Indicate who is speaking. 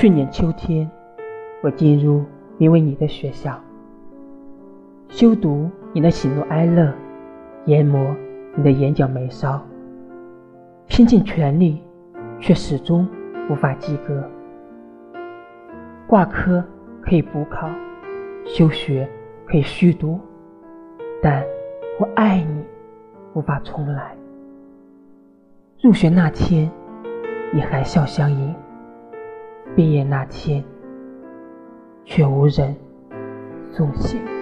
Speaker 1: 去年秋天，我进入名为你的学校，修读你的喜怒哀乐，研磨你的眼角眉梢，拼尽全力，却始终无法及格。挂科可以补考，休学可以续读，但我爱你无法重来。入学那天，你含笑相迎。毕业那天，却无人送行。